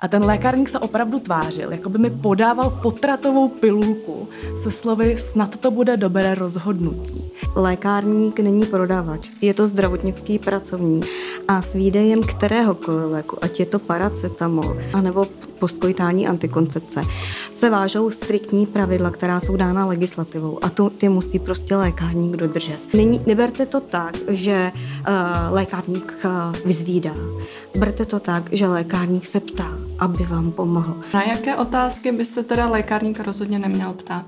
A ten lékárník se opravdu tvářil, jako by mi podával potratovou pilulku se slovy snad to bude dobré rozhodnutí. Lékárník není prodavač, je to zdravotnický pracovník a s výdejem kteréhokoliv léku, ať je to paracetamol, anebo postkojitální antikoncepce, se vážou striktní pravidla, která jsou dána legislativou a to ty musí prostě lékárník dodržet. Není, neberte to tak, že uh, lékárník uh, vyzvídá. Berte to tak, že lékárník se ptá, aby vám pomohl. Na jaké otázky byste teda lékárník rozhodně neměl ptát?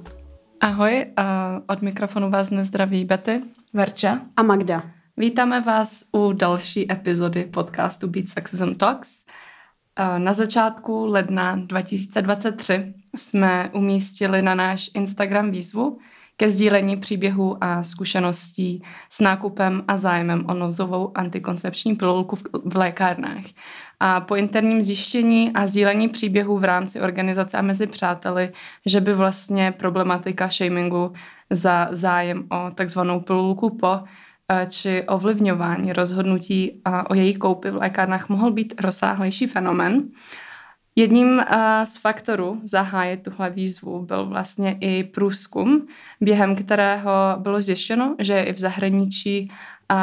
Ahoj, uh, od mikrofonu vás dnes zdraví Betty, Verča a Magda. Vítáme vás u další epizody podcastu Beat Sexism Talks. Na začátku ledna 2023 jsme umístili na náš Instagram výzvu ke sdílení příběhů a zkušeností s nákupem a zájmem o nouzovou antikoncepční pilulku v lékárnách. A po interním zjištění a sdílení příběhů v rámci organizace a mezi přáteli, že by vlastně problematika shamingu za zájem o takzvanou pilulku po Eh, či ovlivňování rozhodnutí o její koupi v lékárnách mohl být rozsáhlejší fenomen. Jedním eh, z faktorů zahájit tuhle výzvu byl vlastně i průzkum, během kterého bylo zjištěno, že i v zahraničí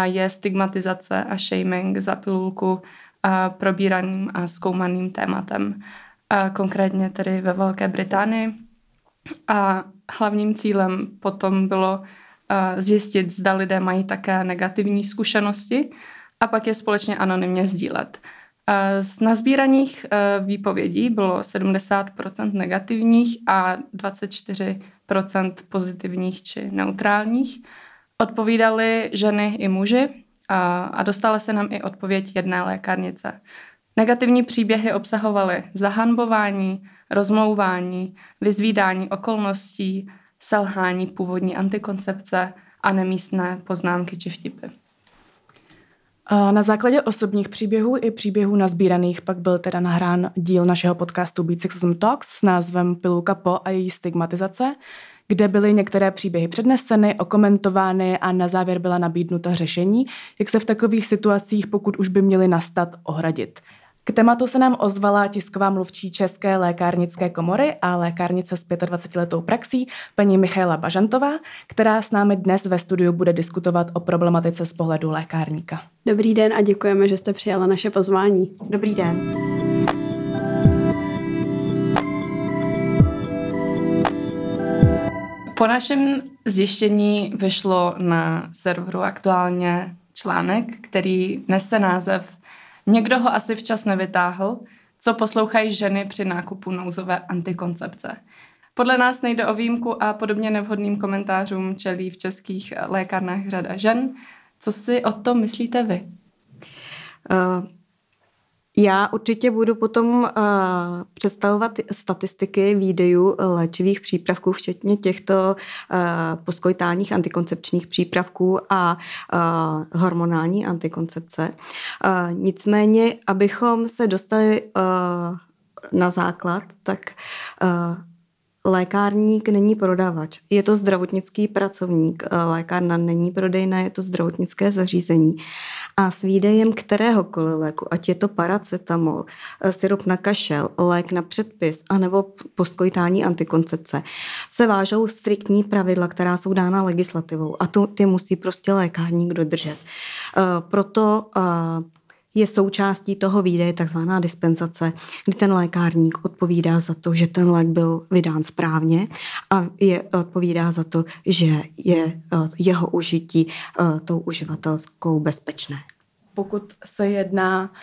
je stigmatizace a shaming za pilulku probíraným a zkoumaným tématem. Konkrétně tedy ve Velké Británii. A hlavním cílem potom bylo zjistit, zda lidé mají také negativní zkušenosti a pak je společně anonymně sdílet. Z nazbíraných e, výpovědí bylo 70% negativních a 24% pozitivních či neutrálních. Odpovídali ženy i muži a dostala se nám i odpověď jedné lékárnice. Negativní příběhy obsahovaly zahanbování, rozmlouvání, vyzvídání okolností, selhání původní antikoncepce a nemístné poznámky či vtipy. Na základě osobních příběhů i příběhů nazbíraných pak byl teda nahrán díl našeho podcastu Beat Sexism Talks s názvem Pilulka po a její stigmatizace, kde byly některé příběhy předneseny, okomentovány a na závěr byla nabídnuta řešení, jak se v takových situacích, pokud už by měly nastat, ohradit. K tématu se nám ozvala tisková mluvčí České lékárnické komory a lékárnice s 25-letou praxí paní Michaela Bažantová, která s námi dnes ve studiu bude diskutovat o problematice z pohledu lékárníka. Dobrý den a děkujeme, že jste přijala naše pozvání. Dobrý den. Po našem zjištění vyšlo na serveru aktuálně článek, který nese název Někdo ho asi včas nevytáhl, co poslouchají ženy při nákupu nouzové antikoncepce. Podle nás nejde o výjimku a podobně nevhodným komentářům čelí v českých lékárnách řada žen. Co si o tom myslíte vy? Uh, já určitě budu potom uh, představovat statistiky výdejů léčivých přípravků, včetně těchto uh, postkojitálních antikoncepčních přípravků a uh, hormonální antikoncepce. Uh, nicméně, abychom se dostali uh, na základ, tak uh, Lékárník není prodavač, je to zdravotnický pracovník. Lékárna není prodejná, je to zdravotnické zařízení. A s výdejem kteréhokoliv léku, ať je to paracetamol, syrup na kašel, lék na předpis, anebo postkojitální antikoncepce, se vážou striktní pravidla, která jsou dána legislativou a to ty musí prostě lékárník dodržet. Proto je součástí toho výdeje takzvaná dispenzace, kdy ten lékárník odpovídá za to, že ten lék byl vydán správně a je, odpovídá za to, že je eh, jeho užití eh, tou uživatelskou bezpečné. Pokud se jedná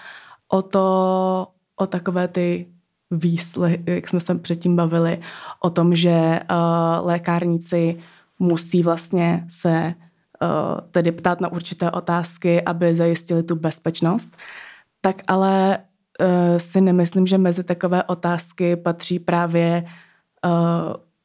o to, o takové ty výsly, jak jsme se předtím bavili, o tom, že uh, lékárníci musí vlastně se Eh, tedy ptát na určité otázky, aby zajistili tu bezpečnost, tak ale uh, si nemyslím, že mezi takové otázky patří právě uh,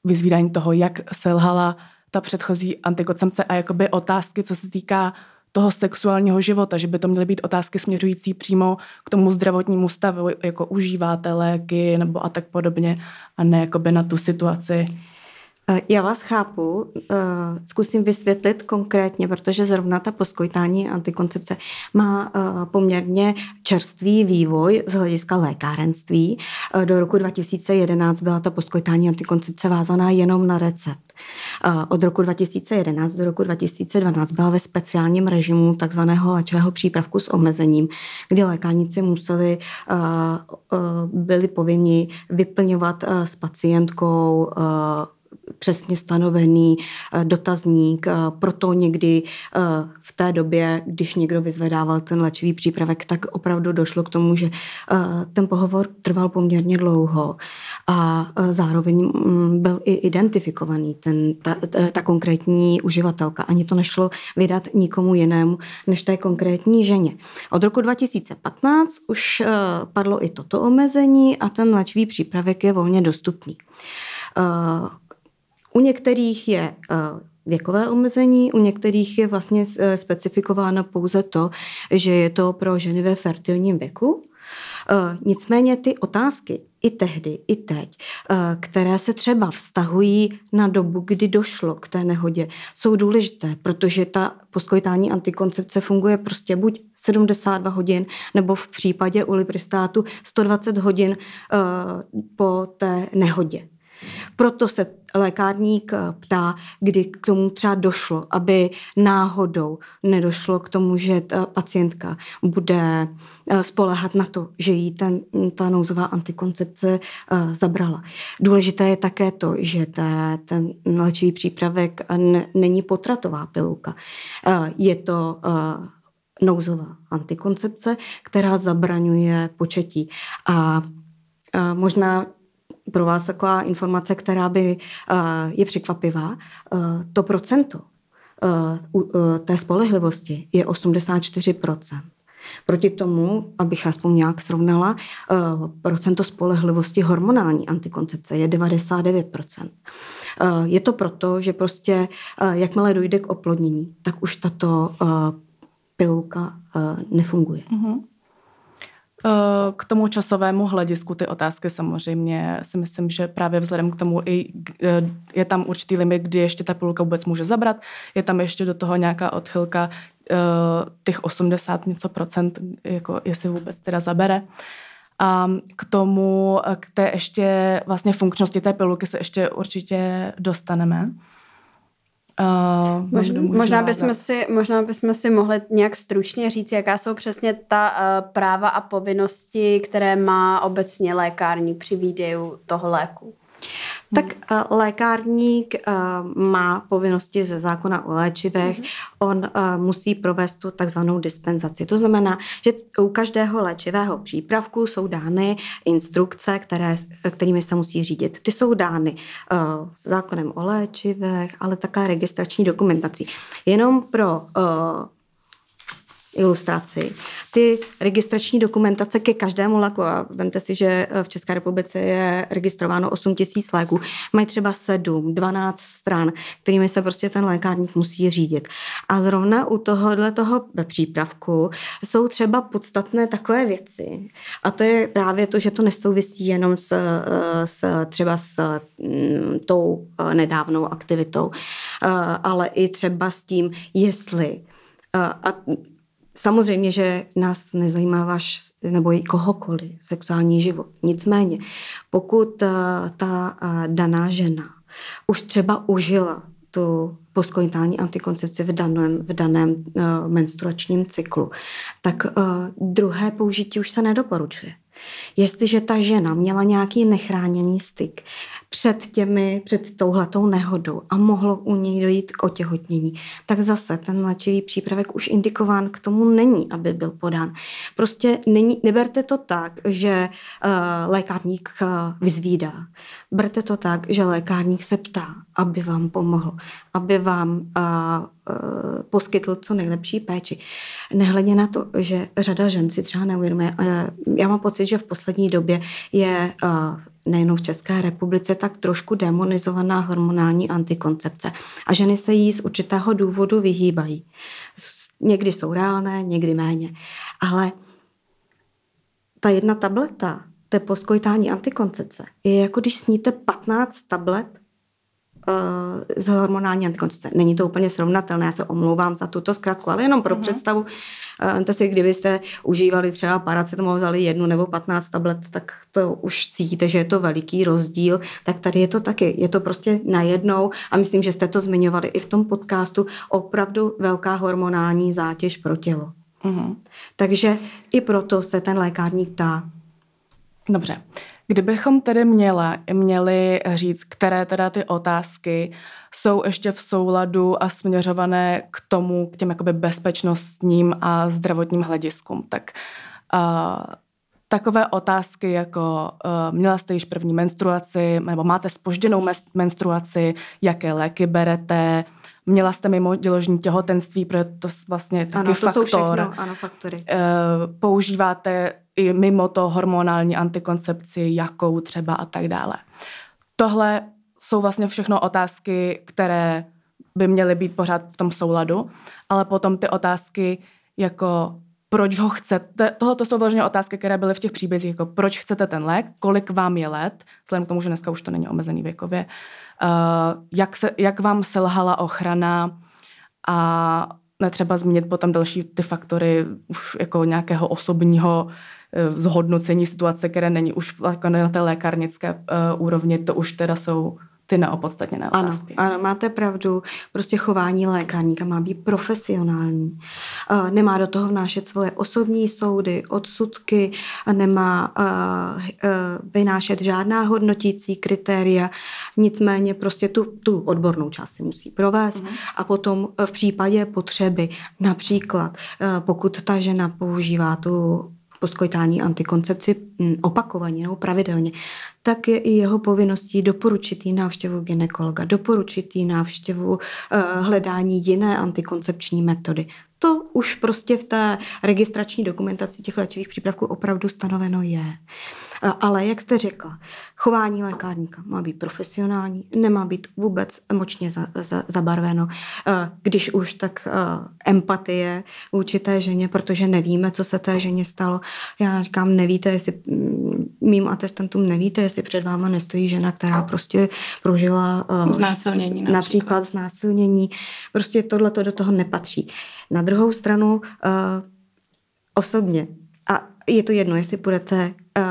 vyzvídání toho, jak selhala ta předchozí antikoncepce a jakoby otázky, co se týká toho sexuálního života, že by to měly být otázky směřující přímo k tomu zdravotnímu stavu, jako užíváte léky nebo a tak podobně, a ne jakoby na tu situaci Eh, já vás chápu, eh, zkusím vysvětlit konkrétně, protože zrovna ta poskojtání antikoncepce má eh, poměrně čerstvý vývoj z hlediska lékárenství. Do roku 2011 byla ta poskojtání antikoncepce vázaná jenom na recept. Od roku 2011 do roku 2012 byla ve speciálním režimu takzvaného léčivého přípravku s omezením, kdy lékárníci museli, byli povinni vyplňovat s pacientkou přesně stanovený eh, dotazník. Eh, proto někdy eh, v té době, když někdo vyzvedával ten léčivý přípravek, tak opravdu došlo k tomu, že ten pohovor trval poměrně dlouho a zároveň mm, byl i identifikovaný ten, ta, ta konkrétní uživatelka. Ani to nešlo vydat nikomu jinému než té konkrétní ženě. Od roku 2015 už padlo i toto omezení a ten léčivý přípravek je volně dostupný. U některých je eh, věkové omezení, u některých je vlastně eh, specifikováno pouze to, že je to pro ženy ve fertilním věku. Eh, nicméně ty otázky i tehdy, i teď, které se třeba vztahují na dobu, kdy došlo k té nehodě, jsou důležité, protože ta poskojitání antikoncepce funguje prostě buď 72 hodin, nebo v případě u libristátu 120 hodin po té nehodě. Proto se lékárník eh, ptá, kdy k tomu třeba došlo, aby náhodou nedošlo k tomu, že ta pacientka bude eh, spolehat na to, že jí ten, ta nouzová antikoncepce eh, zabrala. Důležité je také to, že ta, ten léčivý přípravek není potratová pilulka. Je to nouzová antikoncepce, která zabraňuje početí. A možná pro vás taková informace, která by uh, je překvapivá. Uh, to procento uh, té spolehlivosti je 84%. Proti tomu, abych aspoň nějak srovnala, procento spolehlivosti hormonální antikoncepce je 99%. Je to proto, že prostě jakmile dojde k oplodnění, tak už tato pilulka nefunguje. Mm-hmm. Eh, k tomu časovému hledisku ty otázky samozřejmě si myslím, že právě vzhledem k tomu i eh, je tam určitý limit, kdy ještě ta pilulka vůbec může zabrat, je tam ještě do toho nějaká odchylka eh, těch 80 něco procent, jako jestli vůbec teda zabere. A k tomu, k té ještě vlastně funkčnosti té pilulky se ještě určitě dostaneme. Uh, možná, možná, bychom si, možná bychom si mohli nějak stručně říct, jaká jsou přesně ta uh, práva a povinnosti, které má obecně lékárník při výdeju toho léku. Tak uh, lékárník uh, má povinnosti ze zákona o léčivech. Mm-hmm. On uh, musí provést tu takzvanou dispenzaci. To znamená, že u každého léčivého přípravku jsou dány instrukce, které, kterými se musí řídit. Ty jsou dány uh, zákonem o léčivech, ale také registrační dokumentací. Jenom pro uh, ilustraci. Ty registrační dokumentace ke každému léku, a vemte si, že v České republice je registrováno 8 tisíc léků, mají třeba 7, 12 stran, kterými se prostě ten lékárník musí řídit. A zrovna u tohohle toho přípravku jsou třeba podstatné takové věci. A to je právě to, že to nesouvisí jenom s, s třeba s mm, tou nedávnou aktivitou, ale i třeba s tím, jestli a Samozřejmě, že nás nezajímá váš nebo kohokoliv sexuální život. Nicméně, pokud uh, ta uh, daná žena už třeba užila tu poskoitální antikoncepci v daném, v daném uh, menstruačním cyklu, tak uh, druhé použití už se nedoporučuje. Jestliže ta žena měla nějaký nechráněný styk před těmi, před touhletou nehodou a mohlo u něj dojít k otěhotnění, tak zase ten léčivý přípravek už indikován k tomu není, aby byl podán. Prostě není, neberte to tak, že uh, lékárník uh, vyzvídá. Berte to tak, že lékárník se ptá, aby vám pomohl, aby vám uh, poskytl co nejlepší péči. Nehledě na to, že řada žen si třeba neuvědomuje. Já mám pocit, že v poslední době je nejenom v České republice, tak trošku demonizovaná hormonální antikoncepce. A ženy se jí z určitého důvodu vyhýbají. Někdy jsou reálné, někdy méně. Ale ta jedna tableta té poskojitání antikoncepce je jako když sníte 15 tablet z hormonální antikoncepce. Není to úplně srovnatelné, já se omlouvám za tuto zkratku, ale jenom pro uh-huh. představu. To si, kdybyste užívali třeba paracetamol, vzali jednu nebo 15 tablet, tak to už cítíte, že je to veliký rozdíl. Tak tady je to taky. Je to prostě najednou a myslím, že jste to zmiňovali i v tom podcastu, opravdu velká hormonální zátěž pro tělo. Uh-huh. Takže i proto se ten lékárník ptá. Dobře. Kdybychom tedy měla, měli říct, které teda ty otázky jsou ještě v souladu a směřované k tomu, k těm jakoby bezpečnostním a zdravotním hlediskům, tak uh, takové otázky jako uh, měla jste již první menstruaci, nebo máte spožděnou menstruaci, jaké léky berete, měla jste mimo děložní těhotenství, protože to vlastně taky ano, to faktor. Jsou všechno, ano, faktory. Uh, používáte i mimo to hormonální antikoncepci, jakou třeba a tak dále. Tohle jsou vlastně všechno otázky, které by měly být pořád v tom souladu, ale potom ty otázky jako proč ho chcete, tohle jsou vlastně otázky, které byly v těch příbězích, jako proč chcete ten lék, kolik vám je let, vzhledem k tomu, že dneska už to není omezený věkově, uh, jak, se, jak vám selhala ochrana a netřeba zmínit potom další ty faktory už jako nějakého osobního uh, zhodnocení situace, které není už jako na té lékárnické uh, úrovni, to už teda jsou ty neopodstatněné otázky. Ano, ano, máte pravdu. Prostě chování lékárníka má být profesionální. Nemá do toho vnášet svoje osobní soudy, odsudky, nemá vynášet žádná hodnotící kritéria. Nicméně prostě tu, tu odbornou část si musí provést mm. a potom v případě potřeby, například pokud ta žena používá tu poskojitální antikoncepci mm, opakovaně nebo pravidelně, tak je i jeho povinností doporučit jí návštěvu ginekologa, doporučit jí návštěvu uh, hledání jiné antikoncepční metody. To už prostě v té registrační dokumentaci těch léčivých přípravků opravdu stanoveno je. Ale jak jste řekla, chování lékárníka má být profesionální, nemá být vůbec emočně za, za, zabarveno. Když už, tak empatie vůči té ženě, protože nevíme, co se té ženě stalo. Já říkám, nevíte, jestli mým atestantům nevíte, jestli před váma nestojí žena, která prostě prožila znásilnění. Například, například znásilnění. Prostě tohle to do toho nepatří. Na druhou stranu uh, osobně, a je to jedno, jestli budete uh,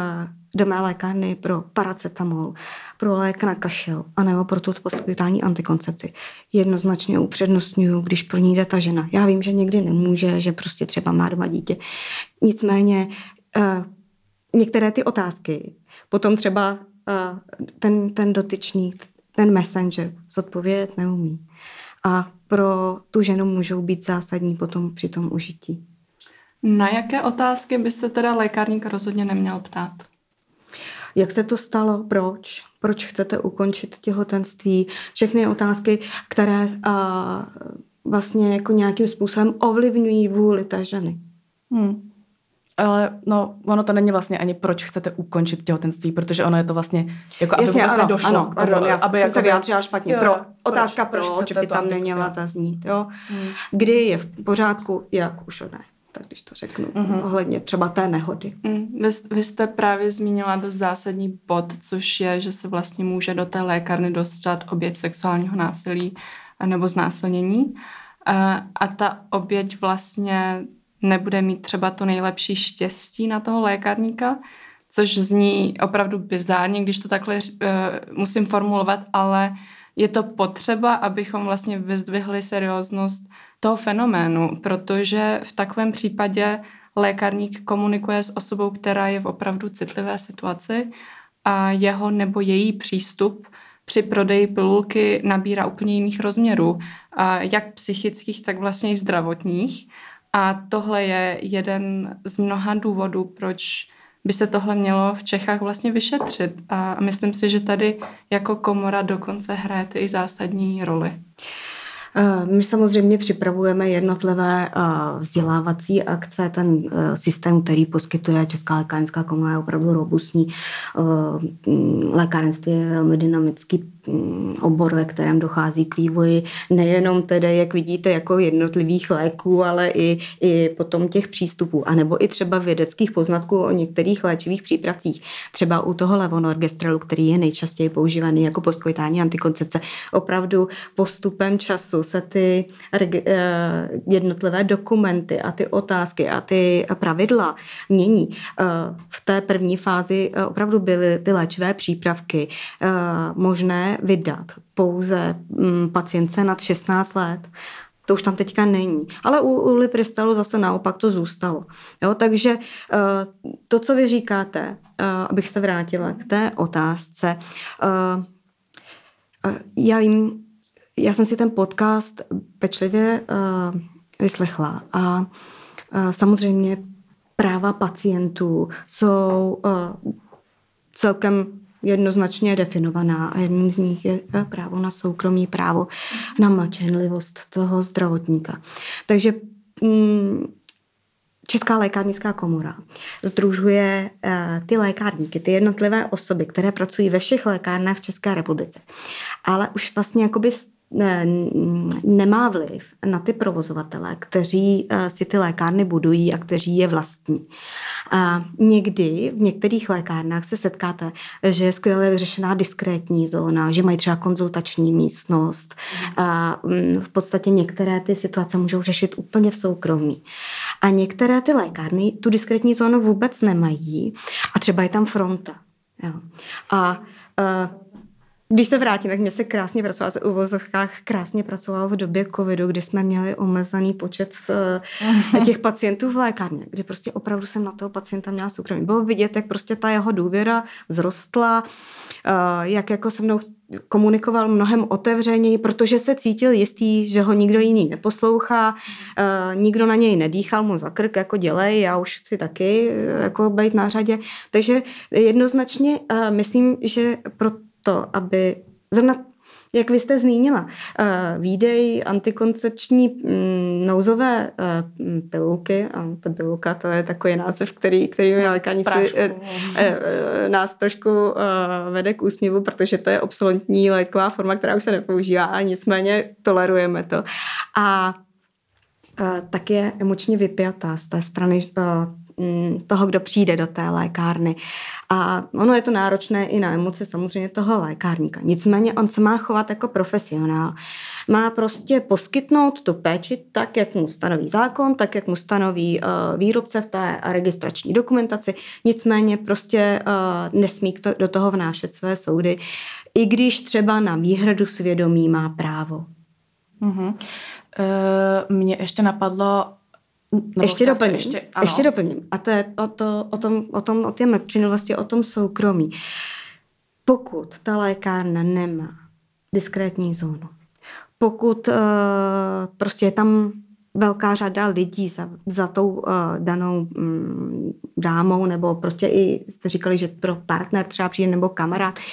do mé lékárny pro paracetamol, pro lék na kašel, anebo pro tu poskytání antikoncepci. Jednoznačně upřednostňuju, když pro ní jde ta žena. Já vím, že někdy nemůže, že prostě třeba má doma dítě. Nicméně uh, některé ty otázky potom třeba uh, ten, ten dotyčný, ten messenger zodpovědět neumí. A pro tu ženu můžou být zásadní potom při tom užití. Na jaké otázky by se teda lékárník rozhodně neměl ptát? Jak se to stalo? Proč? Proč chcete ukončit těhotenství? Všechny otázky, které a, vlastně jako nějakým způsobem ovlivňují vůli té ženy. Hmm. Ale no, ono to není vlastně ani proč chcete ukončit těhotenství, protože ono je to vlastně, jako aby Jasně, ano, došlo. Ano, pardon, já aby jsem jako se vyjádřila špatně. Jo, pro, otázka proč, proč by tam neměla jo. zaznít. Jo? Hmm. Kdy je v pořádku, jak už ne tak když to řeknu, mm-hmm. ohledně třeba té nehody. Mm. Vy, vy jste právě zmínila dost zásadní bod, což je, že se vlastně může do té lékárny dostat oběť sexuálního násilí nebo znásilnění. A, a ta oběť vlastně nebude mít třeba to nejlepší štěstí na toho lékárníka, což zní opravdu bizárně, když to takhle uh, musím formulovat, ale je to potřeba, abychom vlastně vyzdvihli serióznost toho fenoménu, protože v takovém případě lékárník komunikuje s osobou, která je v opravdu citlivé situaci a jeho nebo její přístup při prodeji pilulky nabírá úplně jiných rozměrů, jak psychických, tak vlastně i zdravotních. A tohle je jeden z mnoha důvodů, proč by se tohle mělo v Čechách vlastně vyšetřit. A myslím si, že tady jako komora dokonce hrajete i zásadní roli. Eh, my samozřejmě připravujeme jednotlivé eh, vzdělávací akce. Ten eh, systém, který poskytuje Česká lékárenská komora, je opravdu robustní. Lékárenství je velmi dynamický mm, obor, ve kterém dochází k vývoji nejenom tedy, jak vidíte, jako jednotlivých léků, ale i, i potom těch přístupů, anebo i třeba vědeckých poznatků o některých léčivých přípravcích. Třeba u toho levonorgestrelu, který je nejčastěji používaný jako postkoitální antikoncepce. Opravdu postupem času se ty eh, jednotlivé dokumenty a ty otázky a ty pravidla mění. Eh, v té první fázi eh, opravdu byly ty léčivé přípravky možné vydat pouze mm, pacientce nad 16 let. To už tam teďka není. Ale u, u Lipristalu zase naopak to zůstalo. Jo, takže to, co vy říkáte, abych se vrátila k té otázce, já vím, já jsem si ten podcast pečlivě vyslechla a samozřejmě práva pacientů jsou celkem jednoznačně definovaná a jedním z nich je právo na soukromí, právo na mlčenlivost toho zdravotníka. Takže mm, Česká lékárnická komora združuje uh, ty lékárníky, ty jednotlivé osoby, které pracují ve všech lékárnách v České republice. Ale už vlastně jakoby nemá vliv na ty provozovatele, kteří eh, si ty lékárny budují a kteří je vlastní. A někdy v některých lékárnách se setkáte, že je skvěle vyřešená diskrétní zóna, že mají třeba konzultační místnost. A mm, v podstatě některé ty situace můžou řešit úplně v soukromí. A některé ty lékárny tu diskrétní zónu vůbec nemají a třeba je tam fronta. Jo. A uh, když se vrátím, jak mě se krásně pracovalo, se uvozovkách krásně pracovalo v době covidu, kdy jsme měli omezený počet uh, těch pacientů v lékárně, kdy prostě opravdu jsem na toho pacienta měla soukromí. Bylo vidět, jak prostě ta jeho důvěra vzrostla, uh, jak jako se mnou komunikoval mnohem otevřeněji, protože se cítil jistý, že ho nikdo jiný neposlouchá, uh, nikdo na něj nedýchal mu za krk, jako dělej, já už chci taky jako být na řadě. Takže jednoznačně uh, myslím, že pro to, aby zrovna jak vy jste zmínila, uh, výdej antikoncepční um, nouzové uh, pilulky, a ta pilulka to je takový název, který, který lékárníci uh, uh, nás trošku vede k úsměvu, protože to je obsolentní léková forma, která už se nepoužívá a nicméně tolerujeme to. A tak je emočně vypjatá z té strany Mm, toho, kdo přijde do té lékárny. A ono je to náročné i na emoce samozřejmě toho lékárníka. Nicméně on se má chovat jako profesionál. Má prostě poskytnout tu péči tak, jak mu stanoví zákon, tak, jak mu stanoví uh, výrobce v té registrační dokumentaci. Nicméně prostě uh, nesmí do toho vnášet své soudy, i když třeba na výhradu svědomí má právo. Mm-hmm. Uh, mě ještě napadlo, nebo ještě doplním, ještě, ještě doplním. A to je o, to, o tom, o tom, o té mlčenlivosti, o tom soukromí. Pokud ta lékárna nemá diskrétní zónu, pokud uh, prostě je tam velká řada lidí za, za tou uh, danou um, dámou, nebo prostě i jste říkali, že pro partner třeba přijde nebo kamarád, uh,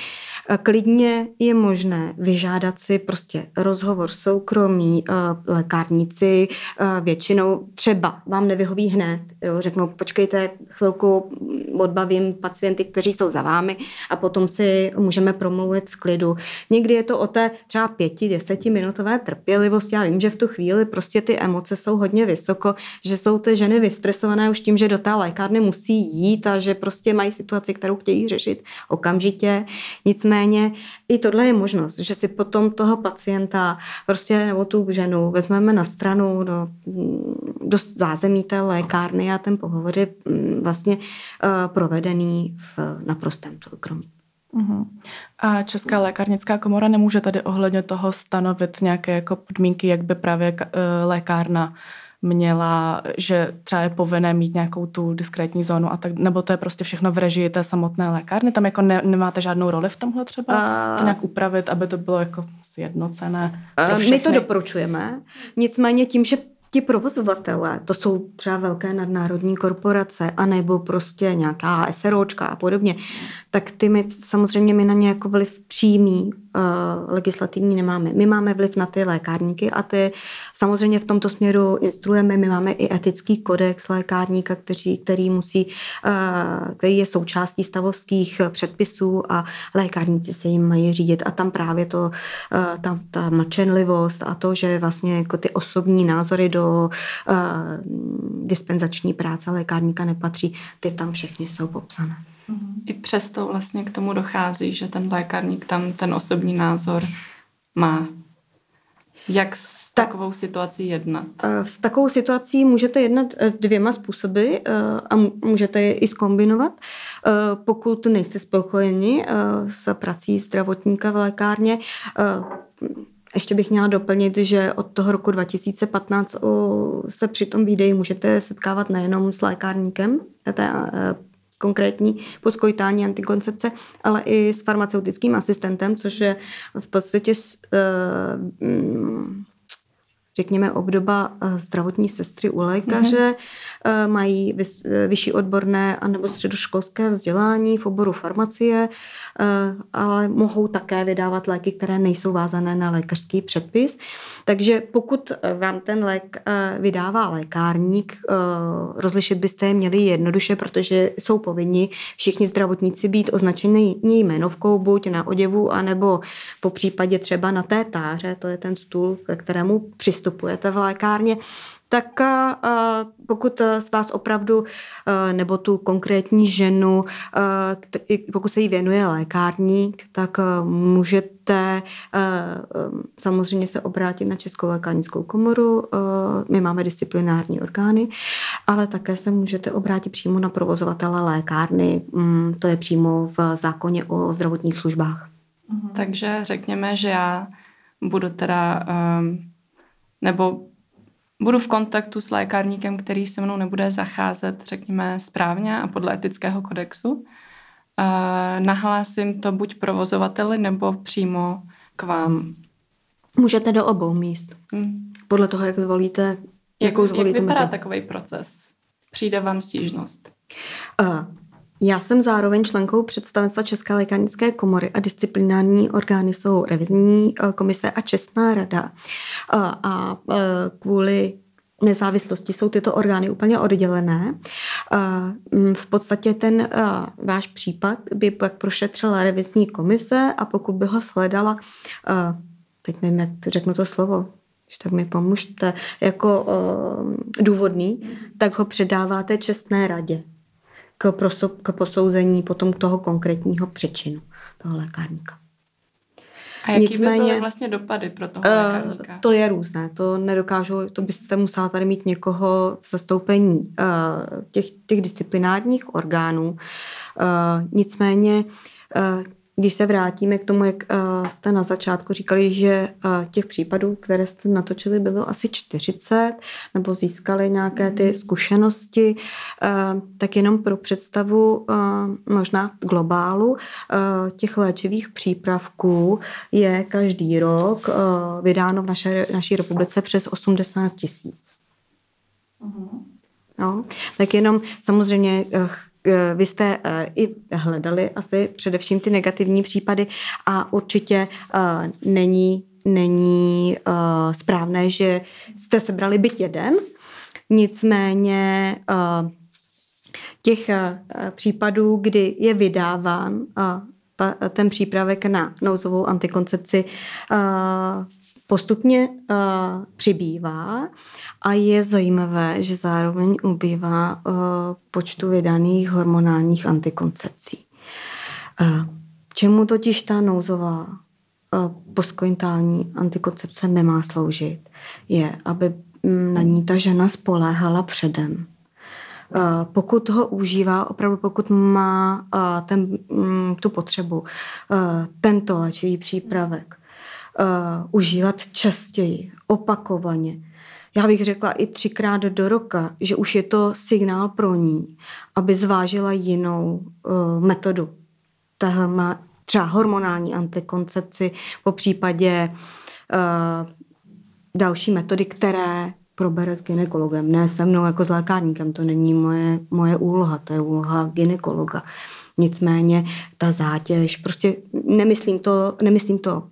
Klidně je možné vyžádat si prostě rozhovor soukromí, eh, lékárníci eh, většinou třeba vám nevyhoví hned, jo, řeknou počkejte chvilku, odbavím pacienty, kteří jsou za vámi a potom si můžeme promluvit v klidu. Někdy je to o té třeba pěti, desetiminutové trpělivosti. Já vím, že v tu chvíli prostě ty emoce jsou hodně vysoko, že jsou ty ženy vystresované už tím, že do té lékárny musí jít a že prostě mají situaci, kterou chtějí řešit okamžitě. Nicméně Nicméně i tohle je možnost, že si potom toho pacienta prostě nebo tu ženu vezmeme na stranu do, do zázemí té lékárny a ten pohovor je mm, vlastně uh, provedený v naprostém soukromí. Uh-huh. A Česká lékárnická komora nemůže tady ohledně toho stanovit nějaké jako podmínky, jak by právě uh, lékárna měla, že třeba je povinné mít nějakou tu diskrétní zónu a tak, nebo to je prostě všechno v režii té samotné lékárny, tam jako ne, nemáte žádnou roli v tomhle třeba, a... to nějak upravit, aby to bylo jako sjednocené My to doporučujeme, nicméně tím, že ti provozovatelé, to jsou třeba velké nadnárodní korporace, anebo prostě nějaká SROčka a podobně, tak ty my samozřejmě my na ně jako vliv přímý legislativní nemáme. My máme vliv na ty lékárníky a ty samozřejmě v tomto směru instruujeme. My máme i etický kodex lékárníka, který, který musí, který je součástí stavovských předpisů a lékárníci se jim mají řídit a tam právě to, ta, ta mlčenlivost a to, že vlastně jako ty osobní názory do dispenzační práce lékárníka nepatří, ty tam všechny jsou popsané. I přesto vlastně k tomu dochází, že ten lékárník tam ten osobní názor má. Jak s takovou situací jednat? Eh, s takovou situací můžete jednat eh, dvěma způsoby eh, a můžete je i skombinovat. Pokud nejste spokojeni s prací zdravotníka v lékárně, ještě bych měla doplnit, že od toho roku 2015 se při tom výdeji můžete setkávat nejenom s lékárníkem té konkrétní poskojitání antikoncepce, ale i s farmaceutickým asistentem, což je v podstatě uh, řekněme, obdoba eh, zdravotní sestry u lékaře, mm-hmm. Mají eh, vyšší odborné anebo středoškolské vzdělání v oboru farmacie, ale mohou také vydávat léky, které nejsou vázané na lékařský předpis. Takže pokud vám ten lék vydává lékárník, rozlišit byste je měli jednoduše, protože jsou povinni všichni zdravotníci být označeni jmenovkou buď na oděvu, anebo po případě třeba na té táře, to je ten stůl, ke kterému přistupujete v lékárně, tak eh, pokud z vás opravdu, eh, nebo tu konkrétní ženu, eh, pokud se jí věnuje lékárník, tak můžete samozřejmě se obrátit na Českou lékárnickou komoru. My máme disciplinární orgány, ale také se můžete obrátit přímo na provozovatele lékárny. Mm, to je přímo v zákoně o zdravotních službách. Takže řekněme, že já budu teda nebo budu v kontaktu s lékárníkem, který se mnou nebude zacházet, řekněme, správně a podle etického kodexu. Nahlásím to buď provozovateli, nebo přímo k vám. Můžete do obou míst. Hmm. Podle toho, jak zvolíte, jakou jak, zvolíte Jak vypadá takový proces? Přijde vám stížnost? Uh, já jsem zároveň členkou představenstva České lékárnické komory a disciplinární orgány jsou revizní eh, komise a čestná rada. Eh, a eh, kvůli nezávislosti jsou tyto orgány úplně oddělené. V podstatě ten váš případ by pak prošetřila revizní komise a pokud by ho sledala, teď nevím, jak řeknu to slovo, když tak mi pomůžte, jako důvodný, tak ho předáváte čestné radě k, proso, k posouzení potom toho konkrétního příčinu toho lékárníka. A jaký Nicméně, by byly vlastně dopady pro toho eh, lékárníka? To je různé, to nedokážu, to byste musela tady mít někoho v zastoupení uh, těch, těch disciplinárních orgánů. Uh, nicméně když se vrátíme k tomu, jak uh, jste na začátku říkali, že uh, těch případů, které jste natočili, bylo asi 40, nebo získali nějaké ty zkušenosti, uh, tak jenom pro představu možná v globálu těch léčivých přípravků je každý rok vydáno v naše, naší republice přes 80 tisíc. Uh-huh. No, tak jenom samozřejmě Eh, vy jste eh, i hledali asi především ty negativní případy a určitě eh, není, není správné, že jste sebrali byt jeden, nicméně těch případů, kdy je vydáván ten přípravek na nouzovou antikoncepci, postupně uh, přibývá a je zajímavé, že zároveň ubývá uh, počtu vydaných hormonálních antikoncepcí. Uh, čemu totiž ta nouzová uh, postkointální antikoncepce nemá sloužit, je, aby mm, na ní ta žena spoléhala předem. Pokud ho užívá, opravdu pokud má ten, um, tu potřebu, tento léčivý přípravek, uh, užívat častěji, opakovaně. Já bych řekla i třikrát do roka, že už je to signál pro ní, aby zvážila jinou uh, metodu. Tahle třeba hormonální antikoncepci, po případě uh, další metody, které probere s ginekologem. Ne se mnou jako s lékárníkem, to není moje, moje úloha, to je úloha ginekologa. Nicméně ta zátěž, prostě nemyslím to, nemyslím to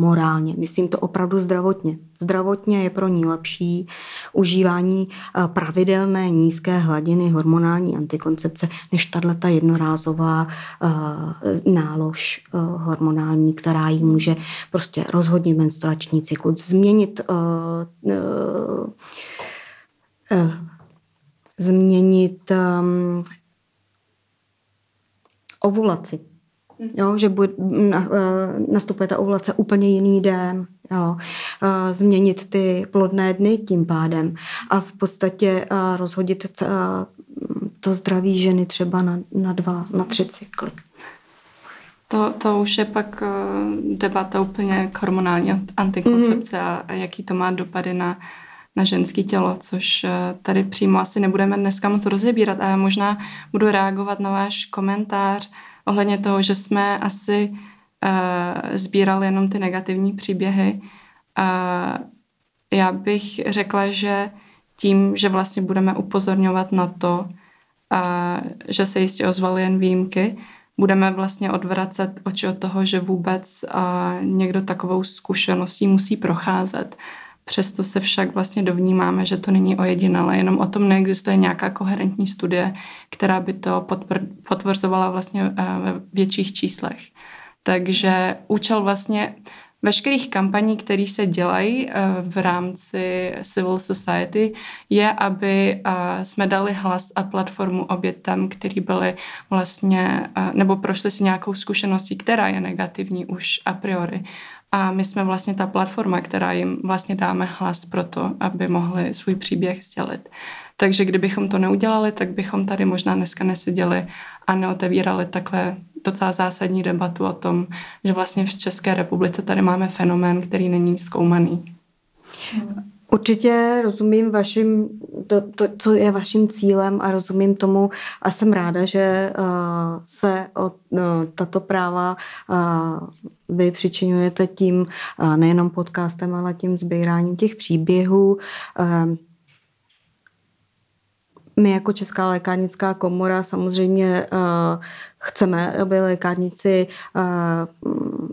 morálně, myslím to opravdu zdravotně. Zdravotně je pro ní lepší užívání eh, pravidelné nízké hladiny hormonální antikoncepce, než tato jednorázová uh, nálož uh, hormonální, která jí může prostě rozhodnit menstruační cyklus, změnit změnit um, ovulaci jo, že bude, na, eh, nastupuje ta ovulace úplně jiný den, jo, eh, změnit ty plodné dny tím pádem a v podstatě eh, rozhodit to zdraví ženy třeba na, na dva, na tři cykly. To, to už je pak debata úplně k hormonální antikoncepce mm-hmm. a jaký to má dopady na, na ženské tělo, což tady přímo asi nebudeme dneska moc rozebírat, ale možná budu reagovat na váš komentář, ohledně toho, že jsme asi uh, sbírali jenom ty negativní příběhy. Uh, já bych řekla, že tím, že vlastně budeme upozorňovat na to, uh, že se jistě ozvaly jen výjimky, budeme vlastně odvracet oči od toho, že vůbec uh, někdo takovou zkušeností musí procházet. Přesto se však vlastně dovnímáme, že to není ojedinělé, jenom o tom neexistuje nějaká koherentní studie, která by to potvrzovala vlastně eh, ve větších číslech. Takže účel vlastně veškerých kampaní, které se dělají eh, v rámci civil society, je, aby eh, jsme dali hlas a platformu obětem, který byly vlastně, nebo prošli si nějakou zkušeností, která je negativní už a priori a my jsme vlastně ta platforma, která jim vlastně dáme hlas pro to, aby mohli svůj příběh sdělit. Takže kdybychom to neudělali, tak bychom tady možná dneska neseděli a neotevírali takhle docela zásadní debatu o tom, že vlastně v České republice tady máme fenomén, který není zkoumaný. Určitě rozumím vašim, to, to, co je vaším cílem a rozumím tomu a jsem ráda, že uh, se o uh, tato práva uh, vy přičinujete tím uh, nejenom podcastem, ale tím sbíráním těch příběhů. Uh, my jako Česká lékárnická komora samozřejmě uh, chceme, aby lékárníci uh,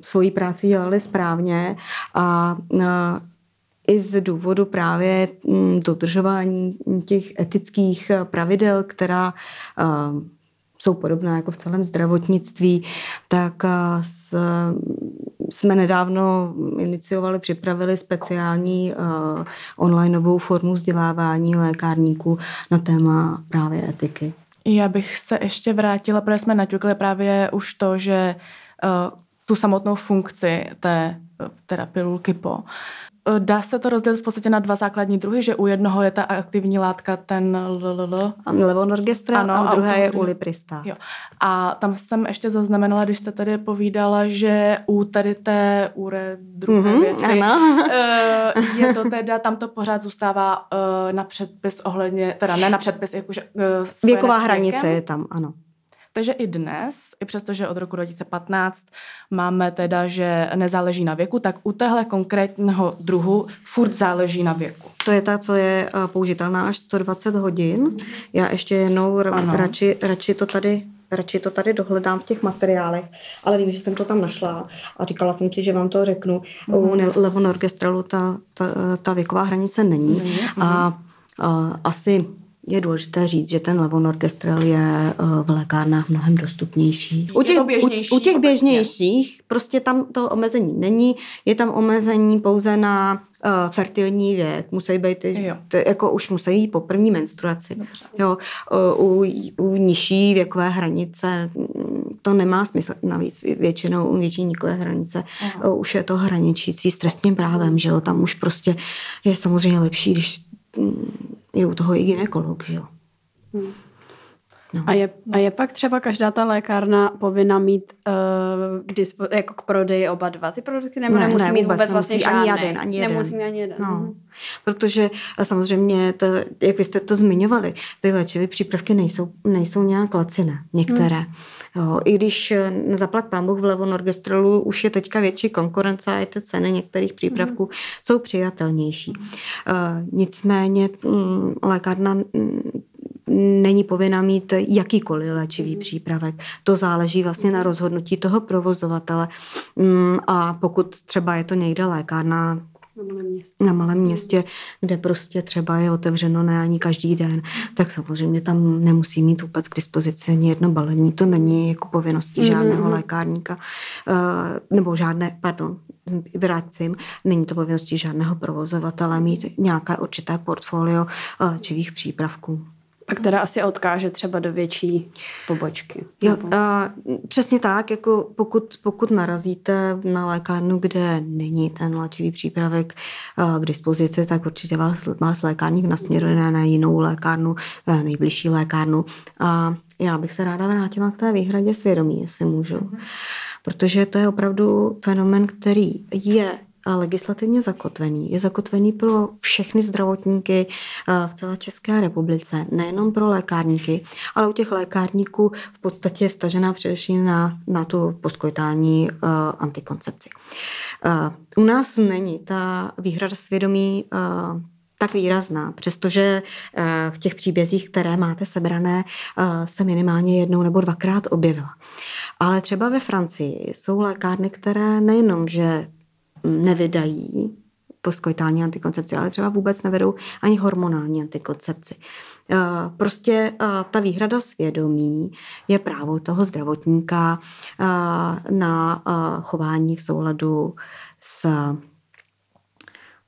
svoji práci dělali správně a uh, i z důvodu právě mm, dodržování těch etických eh, pravidel, která eh, jsou podobná jako v celém zdravotnictví, tak eh, jsme nedávno iniciovali, připravili speciální onlineovou formu vzdělávání lékárníků na téma právě etiky. Já bych se ještě vrátila, protože jsme naťukli právě už to, že tu samotnou funkci té pilulky po dá se to rozdělit v podstatě na dva základní druhy, že u jednoho je ta aktivní látka ten LLL. Levonorgestra ano, a u druhé je uliprista. Jo. A tam jsem ještě zaznamenala, když jste tady povídala, že u tady té úre druhé mm-hmm, věci ano. Eh, je to teda, tam to pořád zůstává eh, na předpis ohledně, teda ne na předpis, jakože Věková hranice je tam, ano. Takže i dnes, i přestože od roku 2015 máme teda, že nezáleží na věku, tak u téhle konkrétního druhu furt záleží na věku. To je ta, co je eh, použitelná až 120 hodin. Já ještě jednou radši, radši to tady radši to tady dohledám v těch materiálech, ale vím, že jsem to tam našla a říkala jsem ti, že vám to řeknu. Mm. U levonorgestrelu ta, ta, ta věková hranice není. Mm. A, a asi je důležité říct, že ten levonorgestrel je eh, v lékárnách mnohem dostupnější. U těch, u, u těch běžnějších prostě tam to omezení není. Je tam omezení pouze na uh, fertilní věk. Musí být, to, jako už musí být po první menstruaci. Dobře. Jo, uh, u, u nižší věkové hranice mm, to nemá smysl. Navíc většinou u větší nikové hranice uh, už je to hraničící s trestním právem, že jo? Tam už prostě je samozřejmě lepší, když mm, je u toho i ginekolog, že jo. Hmm. No. A, je, a je pak třeba každá ta lékárna povinna mít uh, k dispo, jako k prodeji oba dva ty produkty, nebo ne, nemusí ne, mít vůbec, vůbec vlastně žádný? Ani jeden, ani jeden. Nemusí ani jeden. No. Mhm. Protože samozřejmě, to, jak vy jste to zmiňovali, ty léčivé přípravky nejsou, nejsou nějak laciné, některé. Hmm. Jo, I když eh, zaplat pán Bůh v levonorgestrolu už je teďka větší konkurence a i ty ceny některých přípravků hmm. jsou přijatelnější. Uh, nicméně um, lékárna um, není povinna mít jakýkoliv léčivý mm. přípravek. To záleží vlastně na rozhodnutí toho provozovatele. Um, a pokud třeba je to někde lékárna na malém městě. Na malém městě, kde prostě třeba je otevřeno ne ani každý den, tak samozřejmě tam nemusí mít vůbec k dispozici ani jedno balení. To není jako povinností mm-hmm. žádného lékárníka, eh, nebo žádné, pardon, vrátím, není to povinností žádného provozovatele mít nějaké určité portfolio léčivých přípravků. Pak teda asi odkáže třeba do větší pobočky. Jo, a, přesně tak, jako pokud, pokud narazíte na lékárnu, kde není ten léčivý přípravek a, k dispozici, tak určitě vás, vás lékárník nasměruje na jinou lékárnu, nejbližší lékárnu. A já bych se ráda vrátila k té výhradě svědomí, jestli můžu. Mhm. Protože to je opravdu fenomen, který je legislativně zakotvený. Je zakotvený pro všechny zdravotníky v celé České republice, nejenom pro lékárníky, ale u těch lékárníků v podstatě je stažená především na, na tu postkojitální uh, antikoncepci. Uh, u nás není ta výhrada svědomí uh, tak výrazná, přestože v těch příbězích, které máte sebrané, se minimálně jednou nebo dvakrát objevila. Ale třeba ve Francii jsou lékárny, které nejenom, že nevydají postkoitální antikoncepci, ale třeba vůbec nevedou ani hormonální antikoncepci. Eh, prostě eh, ta výhrada svědomí je právo toho zdravotníka eh, na chování v souladu s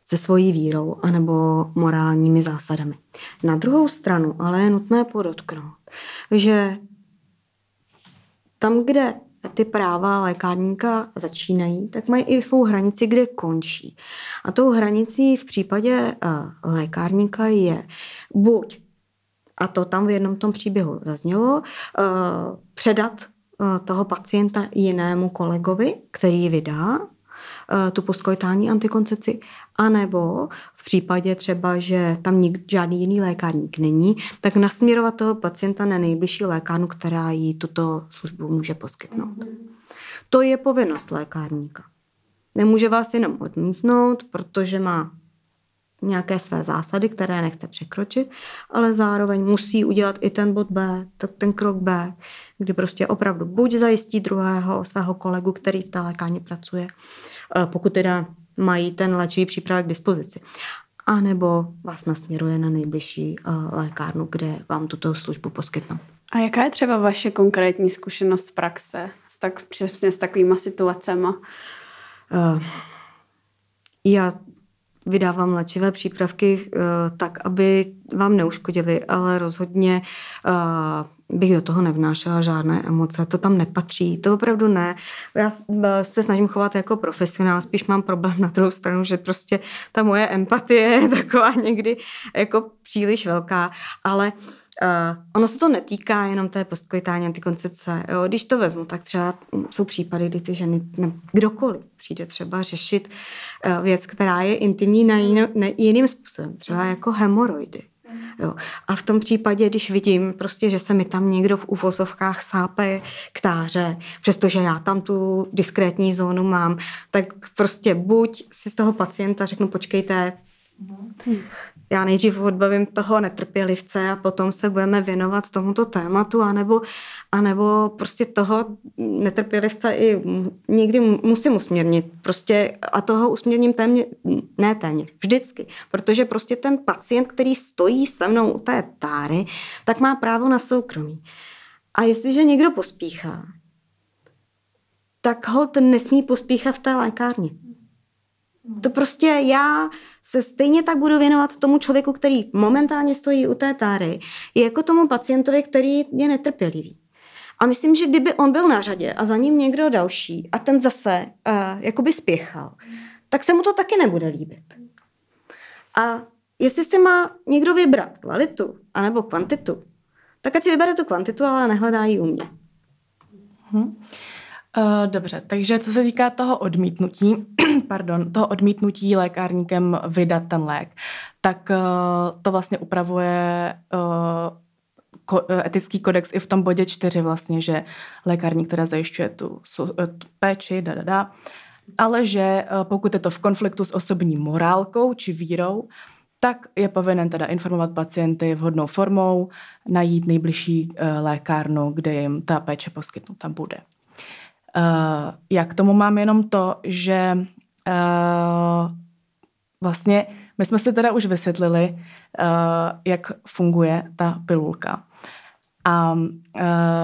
se svojí vírou anebo morálními zásadami. Na druhou stranu ale je nutné podotknout, že tam, kde ty práva lékárníka začínají, tak mají i svou hranici, kde končí. A tou hranicí v případě uh, lékárníka je buď, a to tam v jednom tom příběhu zaznělo, uh, předat uh, toho pacienta jinému kolegovi, který vydá Eh, tu postkoitální antikoncepci, anebo v případě třeba, že tam nik, žádný jiný lékárník není, tak nasměrovat toho pacienta na nejbližší lékárnu, která jí tuto službu může poskytnout. To je povinnost lékárníka. Nemůže vás jenom odmítnout, protože má nějaké své zásady, které nechce překročit, ale zároveň musí udělat i ten bod B, ten krok B, kdy prostě opravdu buď zajistí druhého svého kolegu, který v té lékárně pracuje, Eh, pokud teda mají ten léčivý přípravek k dispozici. A nebo vás nasměruje na nejbližší eh, lékárnu, kde vám tuto službu poskytnou. A jaká je třeba vaše konkrétní zkušenost z praxe s, tak, přesně s takovýma situacemi? Uh, já vydávám léčivé přípravky uh, tak, aby vám neuškodili, ale rozhodně uh, bych do toho nevnášela žádné emoce. To tam nepatří, to opravdu ne. Já se snažím chovat jako profesionál, spíš mám problém na druhou stranu, že prostě ta moje empatie je taková někdy jako příliš velká, ale Uh, ono se to netýká jenom té postkoitální antikoncepce. Jo. Když to vezmu, tak třeba jsou případy, kdy ty ženy, ne, kdokoliv přijde třeba řešit uh, věc, která je intimní na jiný, ne, jiným způsobem, třeba jako hemoroidy. Jo. A v tom případě, když vidím prostě, že se mi tam někdo v uvozovkách sápe k táře, přestože já tam tu diskrétní zónu mám, tak prostě buď si z toho pacienta řeknu, počkejte, Hmm. Já nejdřív odbavím toho netrpělivce a potom se budeme věnovat tomuto tématu, anebo, anebo prostě toho netrpělivce i někdy musím usměrnit. Prostě a toho usměrním téměř, ne téměř, vždycky. Protože prostě ten pacient, který stojí se mnou u té táry, tak má právo na soukromí. A jestliže někdo pospíchá, tak ho ten nesmí pospíchat v té lékárně. To prostě já se stejně tak budu věnovat tomu člověku, který momentálně stojí u té táry, jako tomu pacientovi, který je netrpělivý. A myslím, že kdyby on byl na řadě a za ním někdo další a ten zase uh, jakoby spěchal, tak se mu to taky nebude líbit. A jestli si má někdo vybrat kvalitu anebo kvantitu, tak ať si vybere tu kvantitu, ale nehledá ji u mě. Hmm. Uh, dobře, takže co se týká toho odmítnutí, pardon, toho odmítnutí lékárníkem vydat ten lék, tak uh, to vlastně upravuje uh, ko, etický kodex i v tom bodě čtyři vlastně, že lékárník, která zajišťuje tu, tu péči, da, da, da, ale že pokud je to v konfliktu s osobní morálkou či vírou, tak je povinen teda informovat pacienty vhodnou formou, najít nejbližší lékárnu, kde jim ta péče poskytnuta bude. Já k tomu mám jenom to, že uh, vlastně my jsme si teda už vysvětlili, uh, jak funguje ta pilulka. A uh,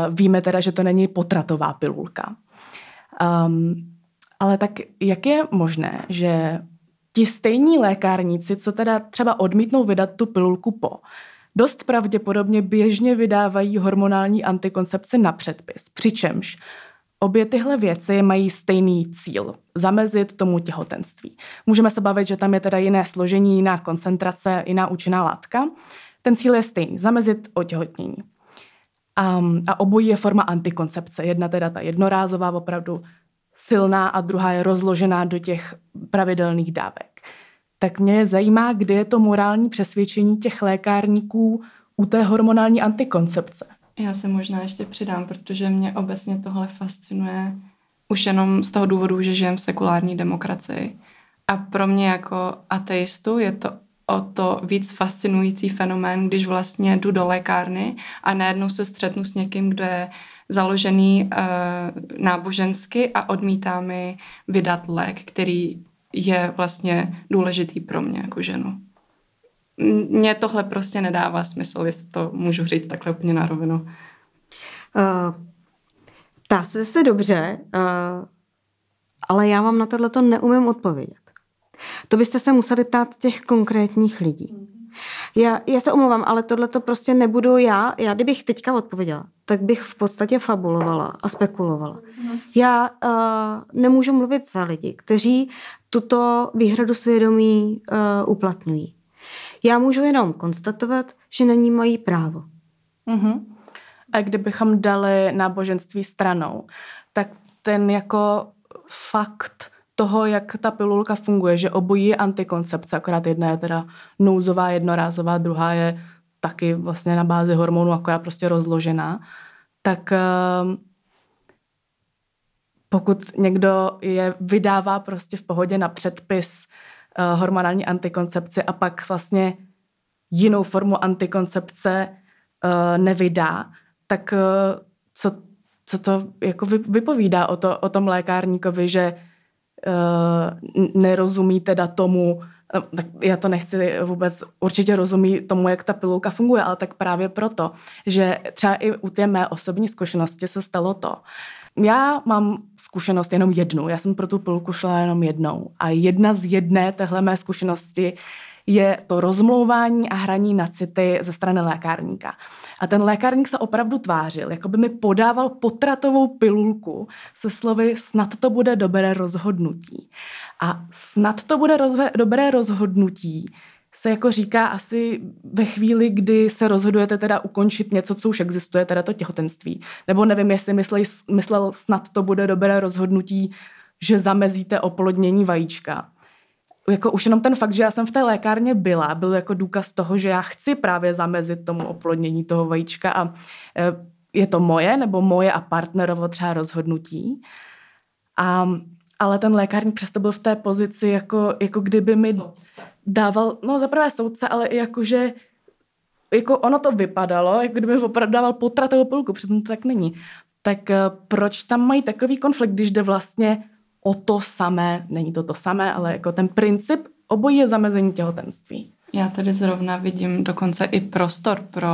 víme teda, že to není potratová pilulka. Um, ale tak jak je možné, že ti stejní lékárníci, co teda třeba odmítnou vydat tu pilulku po, dost pravděpodobně běžně vydávají hormonální antikoncepci na předpis, přičemž Obě tyhle věci mají stejný cíl, zamezit tomu těhotenství. Můžeme se bavit, že tam je teda jiné složení, jiná koncentrace, jiná účinná látka. Ten cíl je stejný, zamezit otěhotnění. Um, a obojí je forma antikoncepce. Jedna teda ta jednorázová, opravdu silná a druhá je rozložená do těch pravidelných dávek. Tak mě zajímá, kde je to morální přesvědčení těch lékárníků u té hormonální antikoncepce. Já se možná ještě přidám, protože mě obecně tohle fascinuje už jenom z toho důvodu, že žijem v sekulární demokracii. A pro mě jako ateistu je to o to víc fascinující fenomén, když vlastně jdu do lékárny a najednou se střetnu s někým, kdo je založený uh, nábožensky a odmítá mi vydat lék, který je vlastně důležitý pro mě jako ženu mně tohle prostě nedává smysl, jestli to můžu říct takhle úplně na rovinu. Uh, ptá se se dobře, uh, ale já vám na tohle to neumím odpovědět. To byste se museli ptát těch konkrétních lidí. Já, já se omlouvám, ale tohle to prostě nebudu já. Já kdybych teďka odpověděla, tak bych v podstatě fabulovala a spekulovala. Já uh, nemůžu mluvit za lidi, kteří tuto výhradu svědomí uh, uplatňují. Já můžu jenom konstatovat, že na ní mají právo. Uh-huh. A kdybychom dali náboženství stranou, tak ten jako fakt toho, jak ta pilulka funguje, že obojí je antikoncepce, akorát jedna je teda nouzová, jednorázová, druhá je taky vlastně na bázi hormonů, akorát prostě rozložená, tak ehm, pokud někdo je vydává prostě v pohodě na předpis hormonální antikoncepci a pak vlastně jinou formu antikoncepce uh, nevydá, tak uh, co, co to jako vypovídá o, to, o tom lékárníkovi, že nerozumí teda tomu, tak já to nechci vůbec, určitě rozumí tomu, jak ta pilulka funguje, ale tak právě proto, že třeba i u té mé osobní zkušenosti se stalo to, já mám zkušenost jenom jednu. Já jsem pro tu pilku šla jenom jednou. A jedna z jedné téhle mé zkušenosti je to rozmlouvání a hraní na city ze strany lékárníka. A ten lékárník se opravdu tvářil, jako by mi podával potratovou pilulku se slovy snad to bude dobré rozhodnutí. A snad to bude rozve- dobré rozhodnutí se jako říká asi ve chvíli, kdy se rozhodujete teda ukončit něco, co už existuje, teda to těhotenství. Nebo nevím, jestli myslel, myslel snad to bude dobré rozhodnutí, že zamezíte oplodnění vajíčka. Jako už jenom ten fakt, že já jsem v té lékárně byla, byl jako důkaz toho, že já chci právě zamezit tomu oplodnění toho vajíčka a e, je to moje nebo moje a partnerovo třeba rozhodnutí. A, ale ten lékárník přesto byl v té pozici, jako, jako kdyby mi... Soudce dával, no za prvé soudce, ale i jakože jako ono to vypadalo, jako kdyby opravdu dával potratovou pilku, přitom to tak není. Tak eh, proč tam mají takový konflikt, když jde vlastně o to samé, není to to samé, ale jako ten princip obojí je zamezení těhotenství. Já tady zrovna vidím dokonce i prostor pro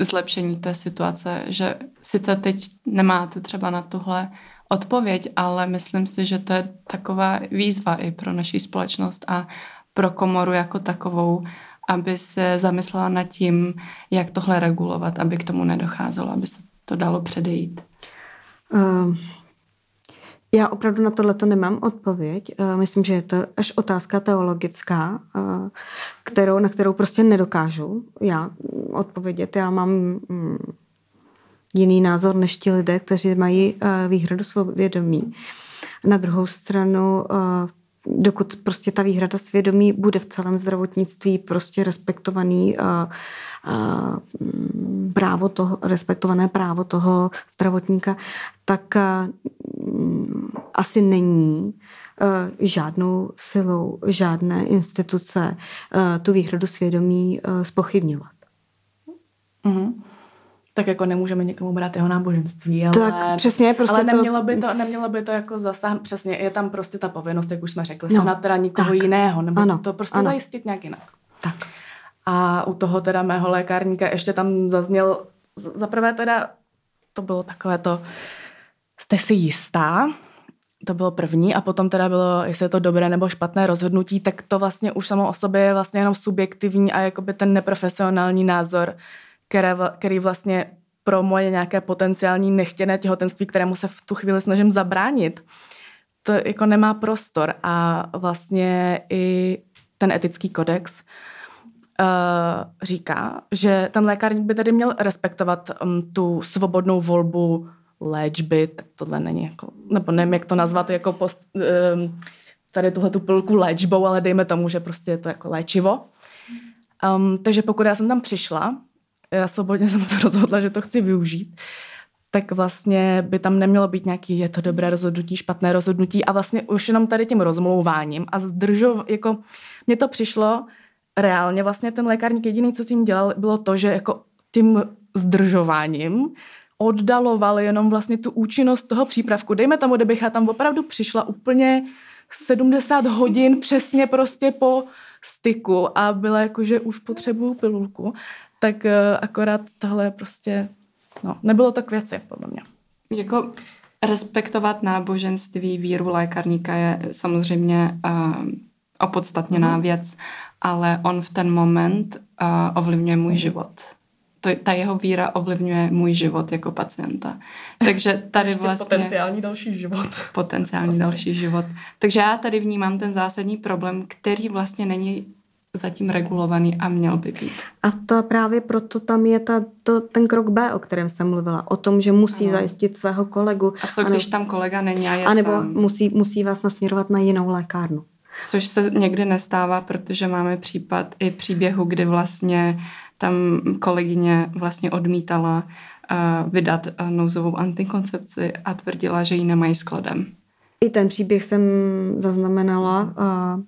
zlepšení té situace, že sice teď nemáte třeba na tuhle odpověď, ale myslím si, že to je taková výzva i pro naši společnost a pro komoru jako takovou, aby se zamyslela nad tím, jak tohle regulovat, aby k tomu nedocházelo, aby se to dalo předejít. Uh, Já opravdu na tohle to nemám odpověď. Eh, myslím, že je to až otázka teologická, eh, kterou, na kterou prostě nedokážu já odpovědět. Já mám mm, jiný názor než ti lidé, kteří mají výhradu svědomí. Na druhou stranu, dokud prostě ta výhrada svědomí bude v celém zdravotnictví prostě respektovaný mm, právo toho, respektované právo toho zdravotníka, tak asi není eh, žádnou silou žádné instituce eh, tu výhradu svědomí spochybňovat. Eh, mm-hmm. Tak jako nemůžeme někomu brát jeho náboženství, ale, tak, přesně, prostě ale nemělo, to... by to, nemělo by to jako zasáhnout, přesně, je tam prostě ta povinnost, jak už jsme řekli, no, se na teda nikoho tak. jiného, nebo ano, to prostě ano. zajistit nějak jinak. Tak. A u toho teda mého lékárníka ještě tam zazněl, zaprvé teda to bylo takové to, jste si jistá, to bylo první a potom teda bylo, jestli je to dobré nebo špatné rozhodnutí, tak to vlastně už samo o sobě je vlastně jenom subjektivní a jakoby ten neprofesionální názor, které, který vlastně pro moje nějaké potenciální nechtěné těhotenství, kterému se v tu chvíli snažím zabránit, to jako nemá prostor a vlastně i ten etický kodex uh, říká, že ten lékárník by tedy měl respektovat um, tu svobodnou volbu léčby, tak tohle není jako, nebo nevím, jak to nazvat, jako post, um, tady tuhle tu pilku léčbou, ale dejme tomu, že prostě je to jako léčivo. Um, takže pokud já jsem tam přišla, já svobodně jsem se rozhodla, že to chci využít, tak vlastně by tam nemělo být nějaký, je to dobré rozhodnutí, špatné rozhodnutí a vlastně už jenom tady tím rozmlouváním a zdržov, jako mně to přišlo reálně, vlastně ten lékárník jediný, co tím dělal, bylo to, že jako tím zdržováním oddaloval jenom vlastně tu účinnost toho přípravku. Dejme tomu, kdybych já tam opravdu přišla úplně 70 hodin přesně prostě po styku a byla jako, že už potřebuju pilulku, tak eh, akorát tohle prostě, no, nebylo to k věci, podle mě. Jako respektovat náboženství, víru lékarníka je samozřejmě uh, opodstatněná mm. věc, ale on v ten moment uh, ovlivňuje můj mm. život to, ta jeho víra ovlivňuje můj život jako pacienta. Takže tady Ještě vlastně... Potenciální další život. Potenciální vlastně. další život. Takže já tady vnímám ten zásadní problém, který vlastně není zatím regulovaný a měl by být. A to právě proto tam je ta, to, ten krok B, o kterém jsem mluvila. O tom, že musí ano. zajistit svého kolegu. A co když tam kolega není a je A nebo musí, musí vás nasměrovat na jinou lékárnu. Což se někdy nestává, protože máme případ i příběhu, kdy vlastně tam kolegyně vlastně odmítala uh, vydat uh, nouzovou antikoncepci a tvrdila, že ji nemají skladem. I ten příběh jsem zaznamenala uh,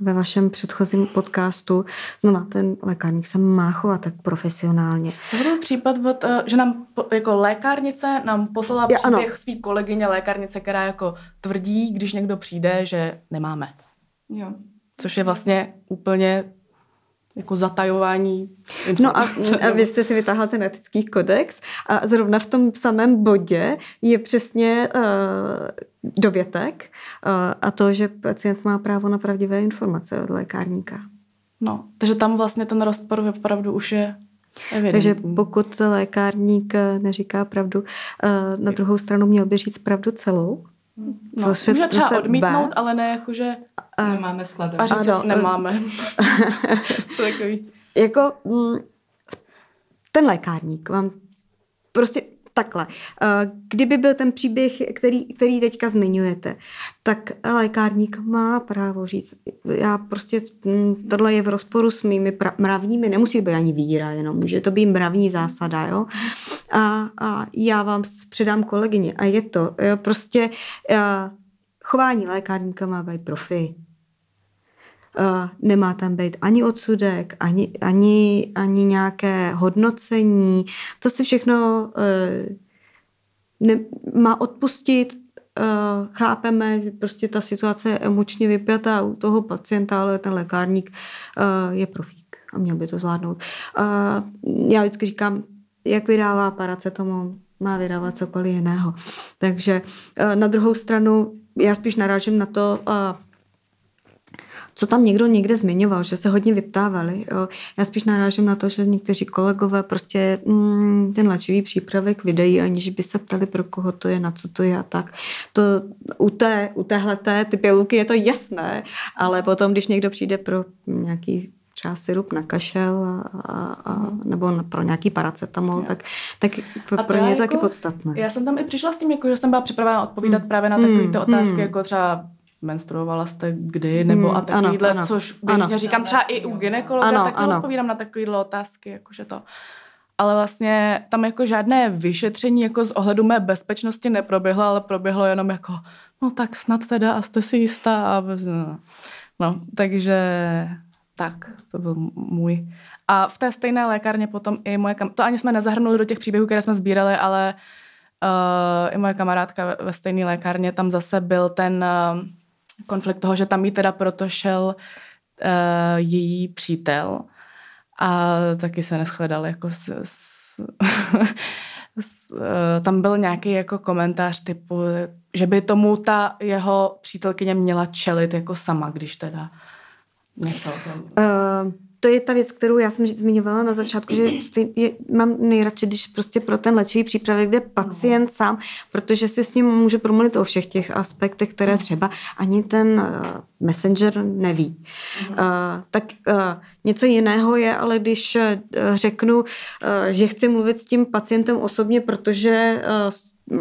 ve vašem předchozím podcastu. Znova, ten lékárník se má chovat tak profesionálně. To byl případ, od, že nám jako lékárnice nám poslala Já, příběh ano. svý kolegyně lékárnice, která jako tvrdí, když někdo přijde, že nemáme. Jo. Což je vlastně úplně jako zatajování No a, a vy jste si vytáhla ten etický kodex a zrovna v tom samém bodě je přesně uh, dovětek uh, a to, že pacient má právo na pravdivé informace od lékárníka. No, takže tam vlastně ten rozpor opravdu už je Evidentní. Takže pokud lékárník eh, neříká pravdu, na druhou stranu měl by říct pravdu celou. No, může třeba odmítnout, B. ale ne jako, že nemáme skladem. A říct, ano, nemáme. Takový. Jako mm, ten lékárník vám prostě takhle. Eh, kdyby byl ten příběh, který, který teďka zmiňujete, tak lékárník má právo říct, já prostě, hm, tohle je v rozporu s mými pra, mravními, nemusí být ani víra, jenom může to být mravní zásada, jo. A, a já vám předám kolegyně a je to, jo, prostě a, eh, chování lékárníka má být profi. Nemá tam být ani odsudek, ani, ani, ani nějaké hodnocení. To si všechno uh, ne, má odpustit. Uh, chápeme, že prostě ta situace je emočně vypjatá u toho pacienta, ale ten lékárník uh, je profík a měl by to zvládnout. Já vždycky říkám, jak vydává paracetamol, má vydávat cokoliv jiného. Takže na druhou stranu já spíš narážím na to, co tam někdo někde zmiňoval, že se hodně vyptávali. Jo. Já spíš narážím na to, že někteří kolegové prostě mm, ten léčivý přípravek vydají, aniž by se ptali, pro koho to je, na co to je a tak. To u, té, u téhleté ty pilulky je to jasné, ale potom, když někdo přijde pro nějaký třeba syrup na kašel a, a, a, mhm. nebo pro nějaký paracetamol, tak, tak pro, pro ně je to jako, taky podstatné. Já jsem tam i přišla s tím, jako, že jsem byla připravena odpovídat mm. právě na takové ty otázky, mm. jako třeba menstruovala jste kdy, nebo hmm, a takovýhle, ano, ano, což běžně ano. říkám třeba i u ginekologa, ano, taky ano. odpovídám na takovýhle otázky, jakože to. Ale vlastně tam jako žádné vyšetření jako z ohledu mé bezpečnosti neproběhlo, ale proběhlo jenom jako, no tak snad teda a jste si jistá. A no. no, takže tak, to byl můj. A v té stejné lékárně potom i moje kam... To ani jsme nezahrnuli do těch příběhů, které jsme sbírali, ale uh, i moje kamarádka ve, ve stejné lékárně, tam zase byl ten... Uh, konflikt toho, že tam jí teda proto šel uh, její přítel a taky se neschledal jako s, s, s, uh, tam byl nějaký jako komentář typu, že by tomu ta jeho přítelkyně měla čelit jako sama, když teda něco o tom. Uh to je ta věc, kterou já jsem zmiňovala na začátku, že je, mám nejradši, když prostě pro ten léčivý přípravek jde pacient no. sám, protože si s ním může promluvit o všech těch aspektech, které třeba ani ten uh, messenger neví. Uh, tak uh, něco jiného je, ale když uh, řeknu, uh, že chci mluvit s tím pacientem osobně, protože uh,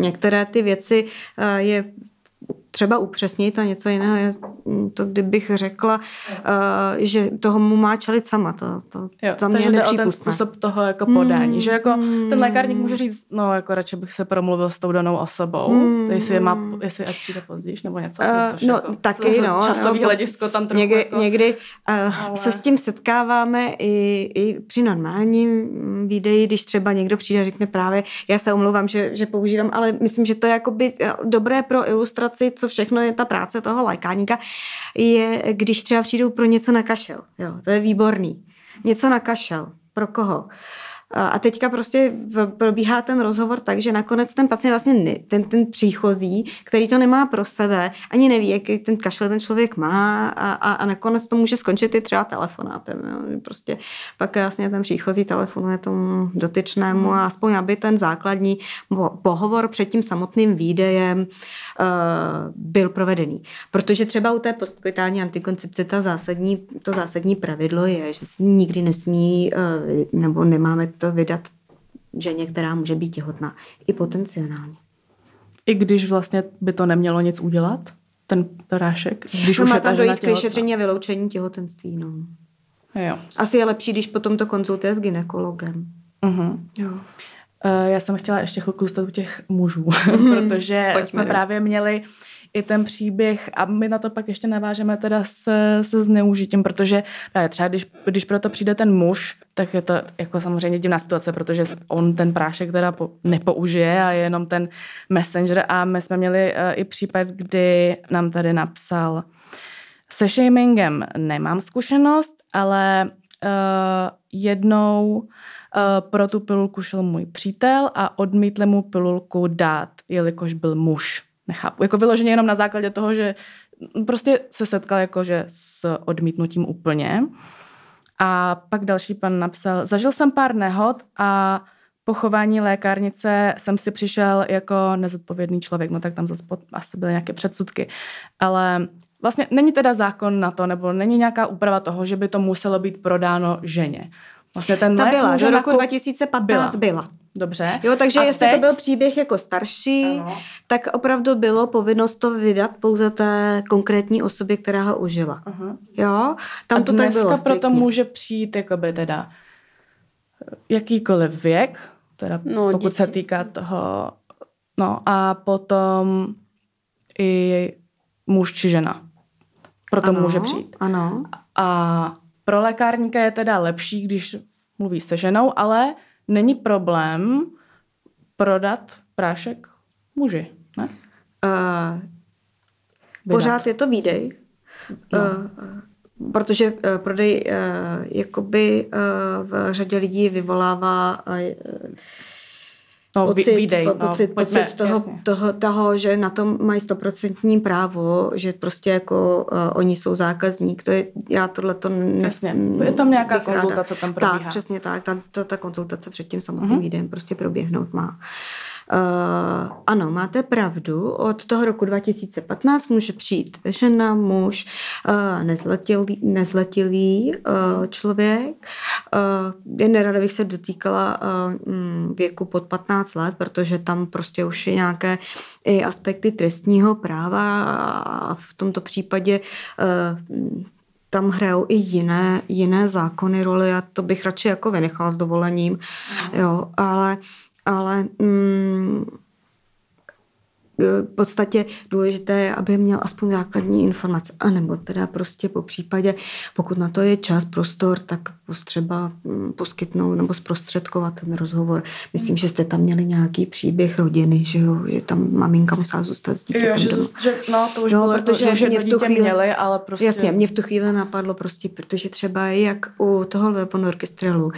některé ty věci uh, je třeba upřesnit a něco jiného je to, kdybych řekla, uh, že toho mu má čelit sama. To, to jo, za mě takže jde o ten způsob toho jako podání, mm, že jako mm, ten lékárník může říct, no jako radši bych se promluvil s tou danou osobou, mm, jestli, je má, jestli ať přijde později nebo něco. Uh, no jako, taky, no. Časový no, hledisko tam trochu někdy, jako, někdy uh, ale... se s tím setkáváme i, i při normálním videí, když třeba někdo přijde a řekne právě, já se omlouvám, že, že používám, ale myslím, že to je jakoby dobré pro ilustraci, co všechno je ta práce toho lékárníka, je, když třeba přijdou pro něco na kašel. Jo, to je výborný. Něco na kašel. Pro koho? A teďka prostě probíhá ten rozhovor tak, že nakonec ten pacient vlastně ne, ten, ten příchozí, který to nemá pro sebe, ani neví, jaký ten kašel ten člověk má a, a, a nakonec to může skončit i třeba telefonátem. Jo. Prostě pak vlastně ten příchozí telefonuje tomu dotyčnému a aspoň aby ten základní pohovor před tím samotným výdejem uh, byl provedený. Protože třeba u té postkoitální antikoncepce ta zásadní, to zásadní pravidlo je, že nikdy nesmí uh, nebo nemáme to vydat ženě, která může být těhotná. I potenciálně. I když vlastně by to nemělo nic udělat, ten prášek? Když no, už má je tam dojít k vyšetření a vyloučení těhotenství. No. Jo. Asi je lepší, když potom to konzultuje s ginekologem. Uh-huh. Jo. Uh, já jsem chtěla ještě chvilku zůstat u těch mužů, mm-hmm. protože Pojďme. jsme právě měli i ten příběh a my na to pak ještě navážeme teda se, se zneužitím, protože právě třeba když, když pro to přijde ten muž, tak je to jako samozřejmě divná situace, protože on ten prášek teda po, nepoužije a je jenom ten messenger a my jsme měli uh, i případ, kdy nám tady napsal se shamingem nemám zkušenost, ale uh, jednou uh, pro tu pilulku šel můj přítel a odmítl mu pilulku dát, jelikož byl muž nechápu. Jako vyloženě jenom na základě toho, že prostě se setkal jakože s odmítnutím úplně. A pak další pan napsal, zažil jsem pár nehod a po chování lékárnice jsem si přišel jako nezodpovědný člověk, no tak tam zase asi byly nějaké předsudky. Ale vlastně není teda zákon na to, nebo není nějaká úprava toho, že by to muselo být prodáno ženě. Vlastně ten Ta byla, do roku 2015 byla. byla. Dobře. Jo, takže a jestli teď... to byl příběh jako starší, ano. tak opravdu bylo povinnost to vydat pouze té konkrétní osobě, která ho užila. Uh-huh. Jo, tam a to tak bylo. proto může přijít jakoby teda jakýkoliv věk, teda no, pokud děti. se týká toho, no a potom i muž či žena. Proto ano, může přijít. Ano. A pro lékárníka je teda lepší, když mluví se ženou, ale není problém prodat prášek muži, ne? Uh, pořád je to výdej. No. Uh, protože uh, prodej uh, jakoby uh, v řadě lidí vyvolává uh, no, pocit, výdej, po, no, pocit, pojďme, pocit toho, toho, toho, že na tom mají stoprocentní právo, že prostě jako uh, oni jsou zákazník. To je, já tohle to Přesně. Je tam nějaká konzultace ráda. tam probíhá. Tak, přesně tak. Ta, ta, ta konzultace před tím samotným uh-huh. výdejem prostě proběhnout má. Uh, Uh, ano, máte pravdu. Od toho roku 2015 může přijít žena, muž, uh, nezletilý, nezletilý uh, člověk. Uh, jen nerada bych se dotýkala uh, věku pod 15 let, protože tam prostě už je nějaké i aspekty trestního práva a v tomto případě uh, tam hrajou i jiné, jiné zákony roli a to bych radši jako vynechala s dovolením, jo, ale ale mm, v podstatě důležité je, aby měl aspoň základní informace. A nebo teda prostě po případě, pokud na to je čas, prostor, tak třeba mm, poskytnout nebo zprostředkovat ten rozhovor. Myslím, že jste tam měli nějaký příběh rodiny, že jo, že tam maminka musela zůstat s dítětem. Jo, že, že, no, to už no, bylo jako, protože jako, že mě v tu chvíli, měli, ale prostě... Jasně, mě v tu chvíli napadlo prostě, protože třeba jak u toho levonorkestrelu, uh,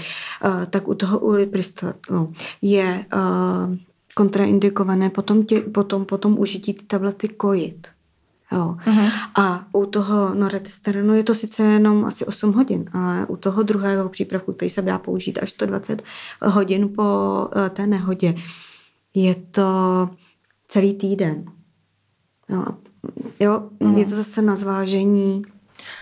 tak u toho ulipristatu je uh, kontraindikované potom, tě, potom, potom užití ty tablety kojit. Jo. Uh-huh. A u toho noretesteronu je to sice jenom asi 8 hodin, ale u toho druhého přípravku, který se dá použít až 120 hodin po uh, té nehodě, je to celý týden. Jo, jo uh-huh. je to zase na zvážení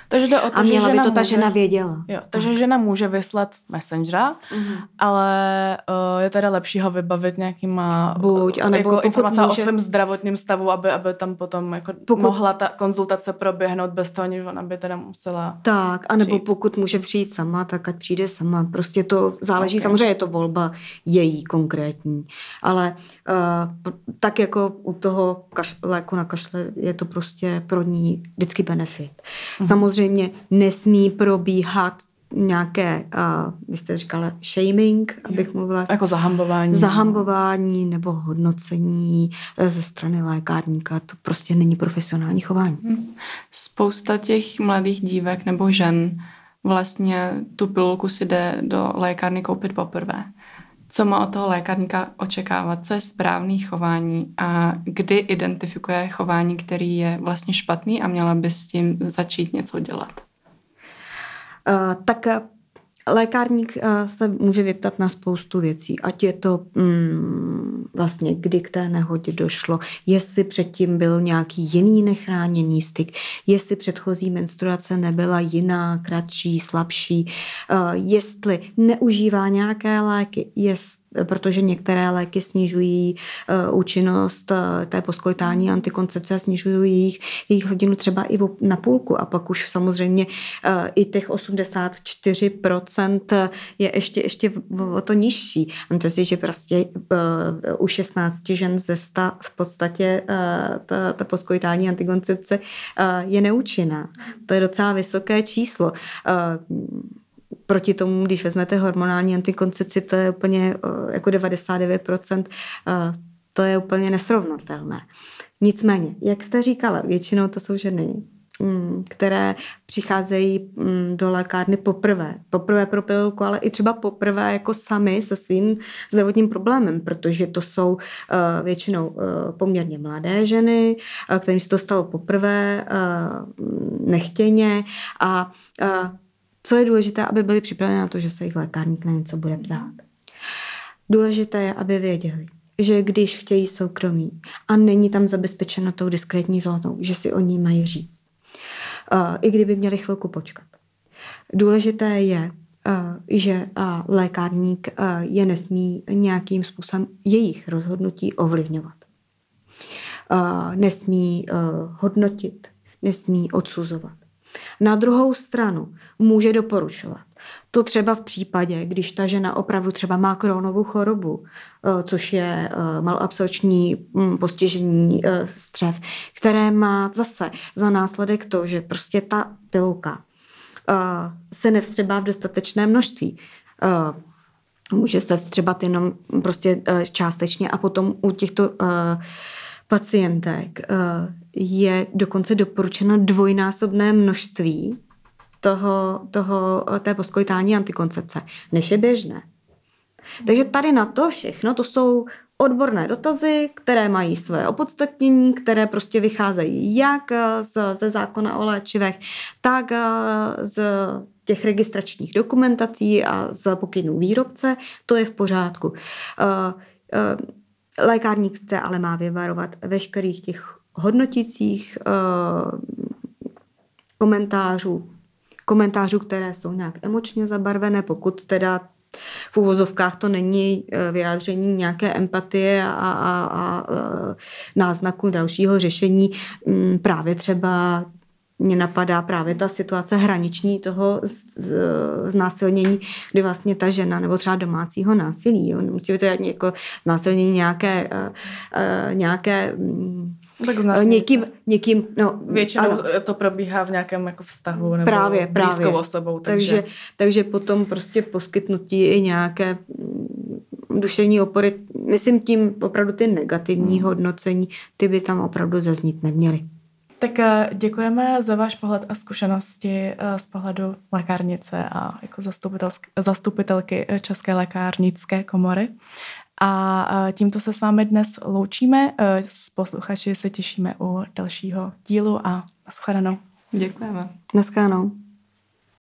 takže jde o to, a měla že by to může, ta žena věděla. Jo, takže tak. žena může vyslat messengera, mm-hmm. ale uh, je teda lepší ho vybavit nějakýma Buď, anebo jako informace může... o svém zdravotním stavu, aby, aby tam potom jako pokud... mohla ta konzultace proběhnout bez toho, aniž ona by teda musela Tak, anebo přijít. pokud může přijít sama, tak ať přijde sama. Prostě to záleží, okay. samozřejmě je to volba její konkrétní, ale uh, tak jako u toho kaš- léku na kašle je to prostě pro ní vždycky benefit. Mm-hmm. Samozřejmě samozřejmě nesmí probíhat nějaké, uh, vy jste říkala shaming, abych mluvila. Jako zahambování. Zahambování nebo hodnocení e, ze strany lékárníka. To prostě není profesionální chování. Hmm. Spousta těch mladých dívek nebo žen vlastně tu pilulku si jde do lékárny koupit poprvé. Co má od toho lékárníka očekávat, co je správný chování a kdy identifikuje chování, který je vlastně špatný a měla by s tím začít něco dělat? Uh, tak Lékárník eh, se může vyptat na spoustu věcí, ať je to mm, vlastně, kdy k té nehodě došlo, jestli předtím byl nějaký jiný nechráněný styk, jestli předchozí menstruace nebyla jiná, kratší, slabší, uh, jestli neužívá nějaké léky, jestli protože některé léky snižují uh, účinnost uh, té poskojtání antikoncepce a snižují jejich, jejich hodinu třeba i na půlku a pak už samozřejmě uh, i těch 84% je ještě, ještě o to nižší. Myslím si, že prostě u 16 žen ze 100 v podstatě ta, ta poskojtání antikoncepce je neúčinná. To je docela vysoké číslo. Proti tomu, když vezmete hormonální antikoncepci, to je úplně eh, jako 99%, eh, to je úplně nesrovnatelné. Nicméně, jak jste říkala, většinou to jsou ženy, mm, které přicházejí mm, do lékárny poprvé. Poprvé pro pilulku, ale i třeba poprvé jako sami se svým zdravotním problémem, protože to jsou uh, většinou poměrně mladé ženy, kterým se to stalo poprvé nechtěně a co je důležité, aby byli připraveni na to, že se jich lékárník na něco bude ptát. Důležité je, aby věděli, že když chtějí soukromí a není tam zabezpečeno tou diskrétní zónou, že si o ní mají říct. Uh, I kdyby měli chvilku počkat. Důležité je, uh, že uh, lékárník je nesmí nějakým způsobem jejich rozhodnutí ovlivňovat. Nesmí hodnotit, nesmí odsuzovat. Na druhou stranu může doporučovat. To třeba v případě, když ta žena opravdu třeba má kronovou chorobu, eh, což je eh, malabsorční hm, postižení eh, střev, které má zase za následek to, že prostě ta pilka se nevstřebá v dostatečné množství. Může se vstřebat jenom prostě částečně a potom u těchto pacientek je dokonce doporučeno dvojnásobné množství toho, toho, té poskojitální antikoncepce, než je běžné. Takže tady na to všechno, to jsou odborné dotazy, které mají své opodstatnění, které prostě vycházejí jak z, ze zákona o léčivech, tak z těch registračních dokumentací a z pokynů výrobce, to je v pořádku. Lékárník se ale má vyvarovat veškerých těch hodnotících komentářů, komentářů, které jsou nějak emočně zabarvené, pokud teda v uvozovkách to není eh, vyjádření nějaké empatie a, a, a, a náznaku dalšího řešení. Mm, právě třeba mě napadá právě ta situace hraniční toho znásilnění, kdy vlastně ta žena, nebo třeba domácího násilí, jo, nemusí to jako znásilnění nějaké, uh, uh, nějaké um, tak někým, někým, no, Většinou ano. to probíhá v nějakém jako vztahu nebo právě, blízkou právě. osobou. Takže... takže... takže potom prostě poskytnutí i nějaké mm, duševní opory, myslím tím opravdu ty negativní hmm. hodnocení, ty by tam opravdu zaznít neměly. Tak eh, děkujeme za váš pohled a zkušenosti eh, z pohledu lékárnice a jako zastupitelky eh, České lékárnické komory. A tímto se s vámi dnes loučíme. S posluchači se těšíme u dalšího dílu a nashledanou. Děkujeme. Naschledanou.